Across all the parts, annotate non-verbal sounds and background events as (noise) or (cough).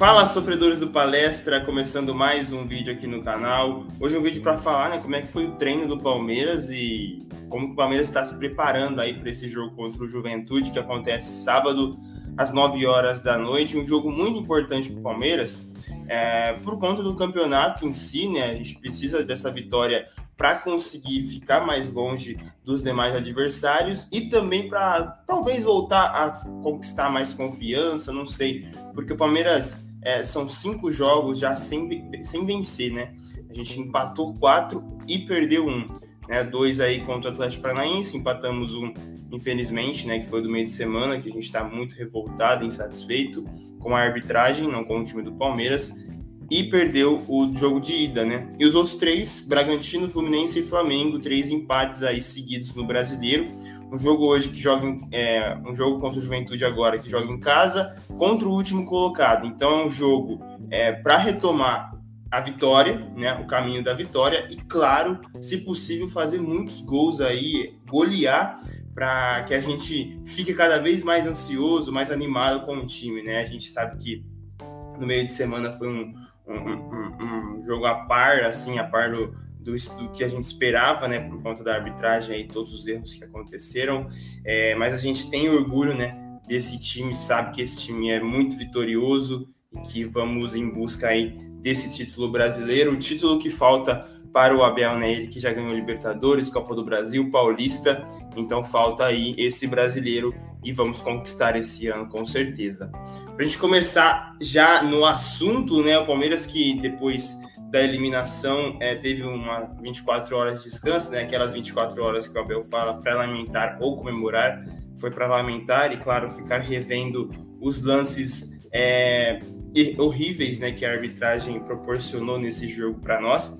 Fala, sofredores do palestra, começando mais um vídeo aqui no canal. Hoje é um vídeo para falar, né, como é que foi o treino do Palmeiras e como o Palmeiras está se preparando aí para esse jogo contra o Juventude que acontece sábado às 9 horas da noite, um jogo muito importante para o Palmeiras, é, por conta do campeonato em si, né? A gente precisa dessa vitória para conseguir ficar mais longe dos demais adversários e também para talvez voltar a conquistar mais confiança, não sei, porque o Palmeiras é, são cinco jogos já sem, sem vencer, né? A gente empatou quatro e perdeu um. Né? Dois aí contra o Atlético Paranaense, empatamos um, infelizmente, né? Que foi do meio de semana, que a gente está muito revoltado, insatisfeito com a arbitragem, não com o time do Palmeiras, e perdeu o jogo de ida, né? E os outros três, Bragantino, Fluminense e Flamengo, três empates aí seguidos no Brasileiro um jogo hoje que joga em, é, um jogo contra o Juventude agora que joga em casa contra o último colocado. Então é um jogo é, para retomar a vitória, né, o caminho da vitória e claro, se possível fazer muitos gols aí, golear para que a gente fique cada vez mais ansioso, mais animado com o time, né? A gente sabe que no meio de semana foi um, um, um, um jogo a par, assim, a par do, do, do, que a gente esperava, né, por conta da arbitragem e todos os erros que aconteceram. É, mas a gente tem orgulho, né, desse time, sabe que esse time é muito vitorioso e que vamos em busca aí desse título brasileiro, o título que falta para o Abel, né, ele que já ganhou Libertadores, Copa do Brasil, Paulista, então falta aí esse brasileiro e vamos conquistar esse ano com certeza. Para a gente começar já no assunto, né, o Palmeiras que depois da eliminação é, teve uma 24 horas de descanso, né? Aquelas 24 horas que o Abel fala para lamentar ou comemorar, foi para lamentar e, claro, ficar revendo os lances é, horríveis, né? Que a arbitragem proporcionou nesse jogo para nós.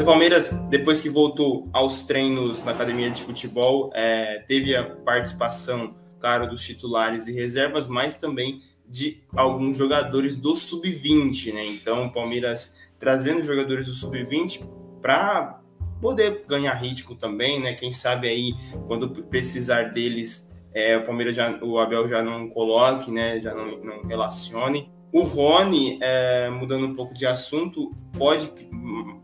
O Palmeiras, depois que voltou aos treinos na academia de futebol, é, teve a participação, claro, dos titulares e reservas, mas também de alguns jogadores do sub-20, né? Então, o Palmeiras trazendo jogadores do sub-20 para poder ganhar ritmo também, né? Quem sabe aí, quando precisar deles, é, o Palmeiras já, o Abel já não coloque, né? Já não, não relacione. O Rony, é, mudando um pouco de assunto, pode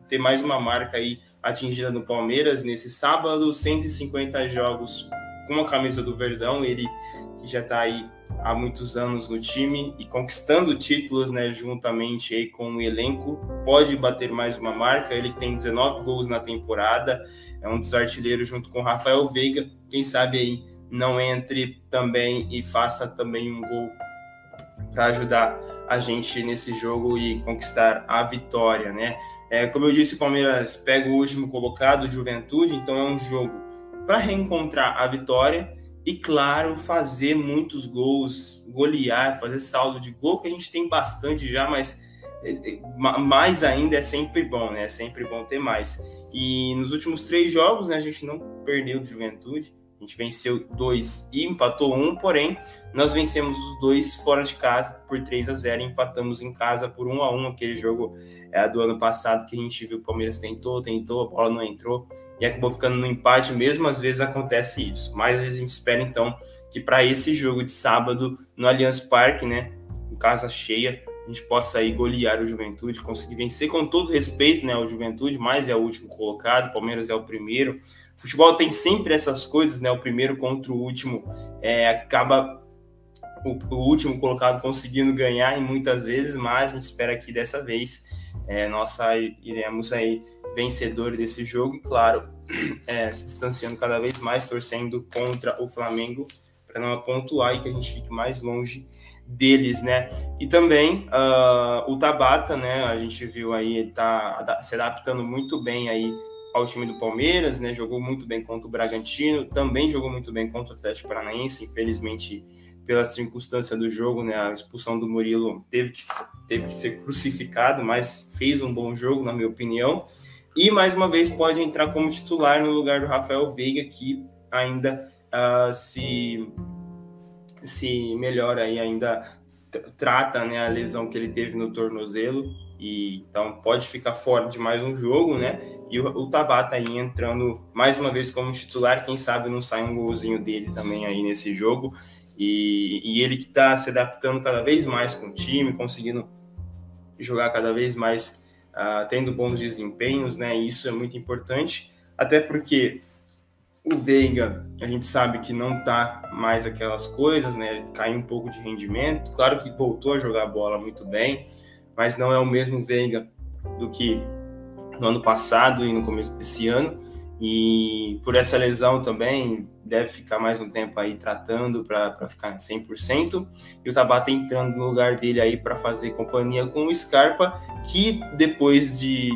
ter mais uma marca aí atingida no Palmeiras nesse sábado, 150 jogos com a camisa do Verdão, ele que já está aí há muitos anos no time e conquistando títulos, né, juntamente aí com o elenco, pode bater mais uma marca, ele tem 19 gols na temporada, é um dos artilheiros junto com Rafael Veiga, quem sabe aí não entre também e faça também um gol para ajudar a gente nesse jogo e conquistar a vitória, né? É, como eu disse, o Palmeiras pega o último colocado, Juventude, então é um jogo para reencontrar a vitória e, claro, fazer muitos gols, golear, fazer saldo de gol, que a gente tem bastante já, mas é, é, mais ainda é sempre bom, né? É sempre bom ter mais. E nos últimos três jogos, né, a gente não perdeu de Juventude. A gente venceu dois e empatou um, porém, nós vencemos os dois fora de casa por 3 a 0 e empatamos em casa por 1 a 1 aquele jogo é, do ano passado que a gente viu o Palmeiras tentou, tentou, a bola não entrou e acabou ficando no empate. Mesmo, às vezes acontece isso. Mas às vezes a gente espera então que para esse jogo de sábado no Allianz Parque, né, em casa cheia, a gente possa aí golear o Juventude, conseguir vencer com todo respeito, né, o Juventude, mas é o último colocado, o Palmeiras é o primeiro, Futebol tem sempre essas coisas, né? O primeiro contra o último é, acaba o, o, último colocado conseguindo ganhar e muitas vezes, mas a gente espera que dessa vez é, nós iremos aí vencedores desse jogo e, claro, é, se distanciando cada vez mais, torcendo contra o Flamengo para não pontuar e que a gente fique mais longe deles, né? E também uh, o Tabata, né? A gente viu aí, ele tá se adaptando muito bem aí ao time do Palmeiras, né? Jogou muito bem contra o Bragantino, também jogou muito bem contra o Atlético Paranaense, infelizmente pela circunstância do jogo, né? A expulsão do Murilo teve que, teve que ser crucificado, mas fez um bom jogo, na minha opinião. E mais uma vez pode entrar como titular no lugar do Rafael Veiga, que ainda uh, se, se melhora aí, ainda trata né, a lesão que ele teve no tornozelo e então pode ficar fora de mais um jogo, né? E o, o Tabata aí entrando mais uma vez como titular, quem sabe não sai um golzinho dele também aí nesse jogo. E, e ele que está se adaptando cada vez mais com o time, conseguindo jogar cada vez mais, uh, tendo bons desempenhos, né? E isso é muito importante, até porque o Veiga, a gente sabe que não tá mais aquelas coisas, né? Caiu um pouco de rendimento. Claro que voltou a jogar bola muito bem, mas não é o mesmo Veiga do que no ano passado e no começo desse ano. E por essa lesão também deve ficar mais um tempo aí tratando para ficar 100%. E o Tabata entrando no lugar dele aí para fazer companhia com o Scarpa, que depois de,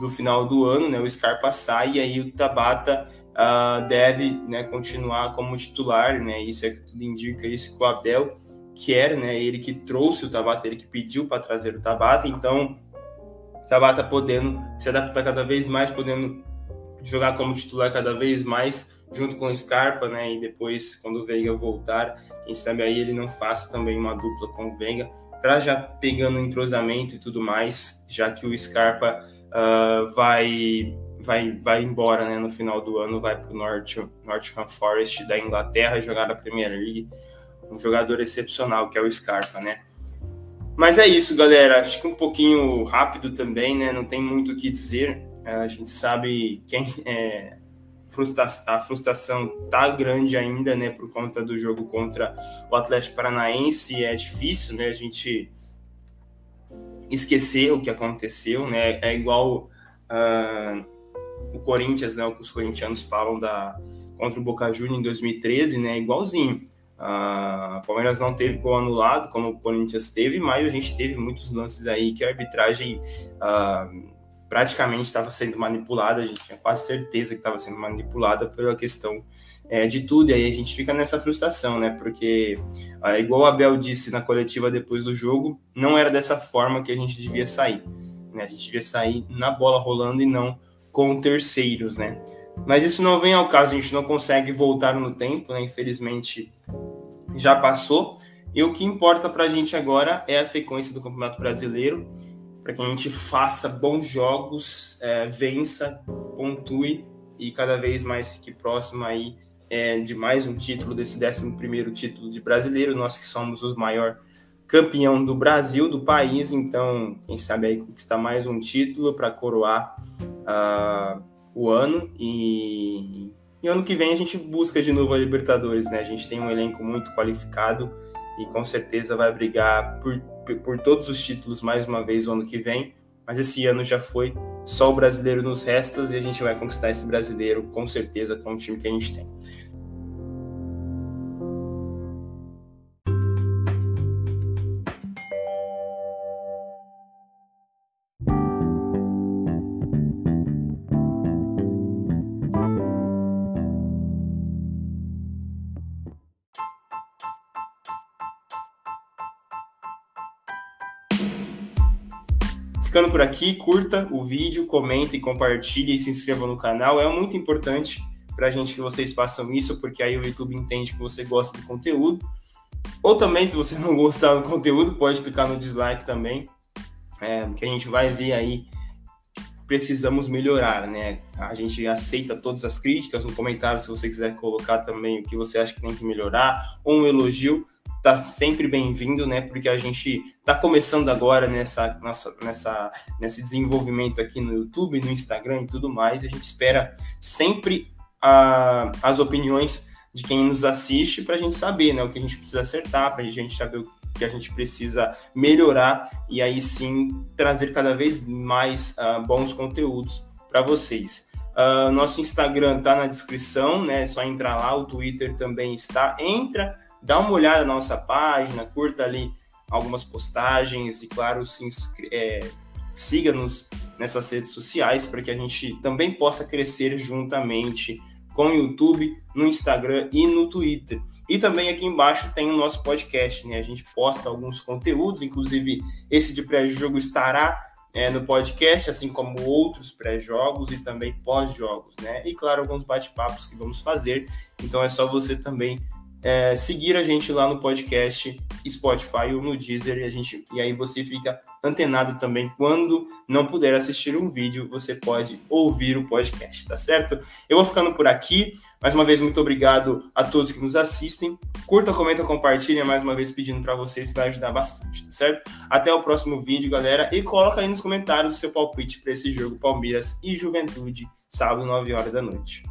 do final do ano, né, o Scarpa sai e aí o Tabata uh, deve né, continuar como titular, né? Isso é que tudo indica isso que o Abel quer, né? Ele que trouxe o Tabata, ele que pediu para trazer o Tabata, então Tabata podendo se adaptar cada vez mais, podendo jogar como titular cada vez mais junto com o Scarpa, né? E depois quando o Veiga voltar, quem sabe aí ele não faça também uma dupla com o Veiga para já pegando entrosamento e tudo mais, já que o Scarpa uh, vai vai vai embora, né? No final do ano vai para o Nottingham Forest da Inglaterra jogar a Premier League um jogador excepcional, que é o Scarpa, né? Mas é isso, galera. Acho que um pouquinho rápido também, né? Não tem muito o que dizer. É, a gente sabe quem é, a frustração tá grande ainda, né? Por conta do jogo contra o Atlético Paranaense. É difícil, né? A gente esquecer o que aconteceu, né? É igual uh, o Corinthians, né? O que os corintianos falam da contra o Boca Juniors em 2013, né? Igualzinho. A uh, Palmeiras não teve gol anulado, como o Corinthians teve, mas a gente teve muitos lances aí que a arbitragem uh, praticamente estava sendo manipulada, a gente tinha quase certeza que estava sendo manipulada pela questão é, de tudo, e aí a gente fica nessa frustração, né? Porque, uh, igual o Abel disse na coletiva depois do jogo, não era dessa forma que a gente devia sair, né? A gente devia sair na bola rolando e não com terceiros, né? Mas isso não vem ao caso, a gente não consegue voltar no tempo, né? Infelizmente já passou. E o que importa para a gente agora é a sequência do Campeonato Brasileiro, para que a gente faça bons jogos, é, vença, pontue e cada vez mais fique próximo aí é, de mais um título, desse 11 primeiro título de brasileiro, nós que somos o maior campeão do Brasil, do país, então quem sabe aí conquistar mais um título para coroar uh, o ano e, e ano que vem a gente busca de novo a Libertadores, né? A gente tem um elenco muito qualificado e com certeza vai brigar por, por todos os títulos mais uma vez o ano que vem. Mas esse ano já foi, só o brasileiro nos restas e a gente vai conquistar esse brasileiro com certeza com o time que a gente tem. Ficando por aqui, curta o vídeo, comente, compartilhe e se inscreva no canal. É muito importante para a gente que vocês façam isso, porque aí o YouTube entende que você gosta do conteúdo. Ou também, se você (laughs) não gostar do conteúdo, pode clicar no dislike também, é, que a gente vai ver aí precisamos melhorar, né? A gente aceita todas as críticas, no comentário se você quiser colocar também o que você acha que tem que melhorar, ou um elogio, tá sempre bem-vindo, né? Porque a gente tá começando agora nessa, nossa, nessa, nesse desenvolvimento aqui no YouTube, no Instagram e tudo mais. A gente espera sempre a, as opiniões de quem nos assiste para a gente saber, né? O que a gente precisa acertar, para a gente saber o que a gente precisa melhorar e aí sim trazer cada vez mais uh, bons conteúdos para vocês. Uh, nosso Instagram tá na descrição, né? É só entrar lá, o Twitter também está. Entra, dá uma olhada na nossa página, curta ali algumas postagens e, claro, se é, siga-nos nessas redes sociais para que a gente também possa crescer juntamente com o YouTube, no Instagram e no Twitter. E também aqui embaixo tem o nosso podcast, né? A gente posta alguns conteúdos, inclusive esse de pré-jogo estará é, no podcast, assim como outros pré-jogos e também pós-jogos, né? E claro, alguns bate-papos que vamos fazer. Então é só você também é, seguir a gente lá no podcast Spotify ou no Deezer e a gente e aí você fica antenado também quando não puder assistir um vídeo, você pode ouvir o podcast, tá certo? Eu vou ficando por aqui. Mais uma vez muito obrigado a todos que nos assistem. Curta, comenta, compartilha mais uma vez pedindo para vocês, vai ajudar bastante, tá certo? Até o próximo vídeo, galera, e coloca aí nos comentários o seu palpite para esse jogo Palmeiras e Juventude, sábado 9 horas da noite.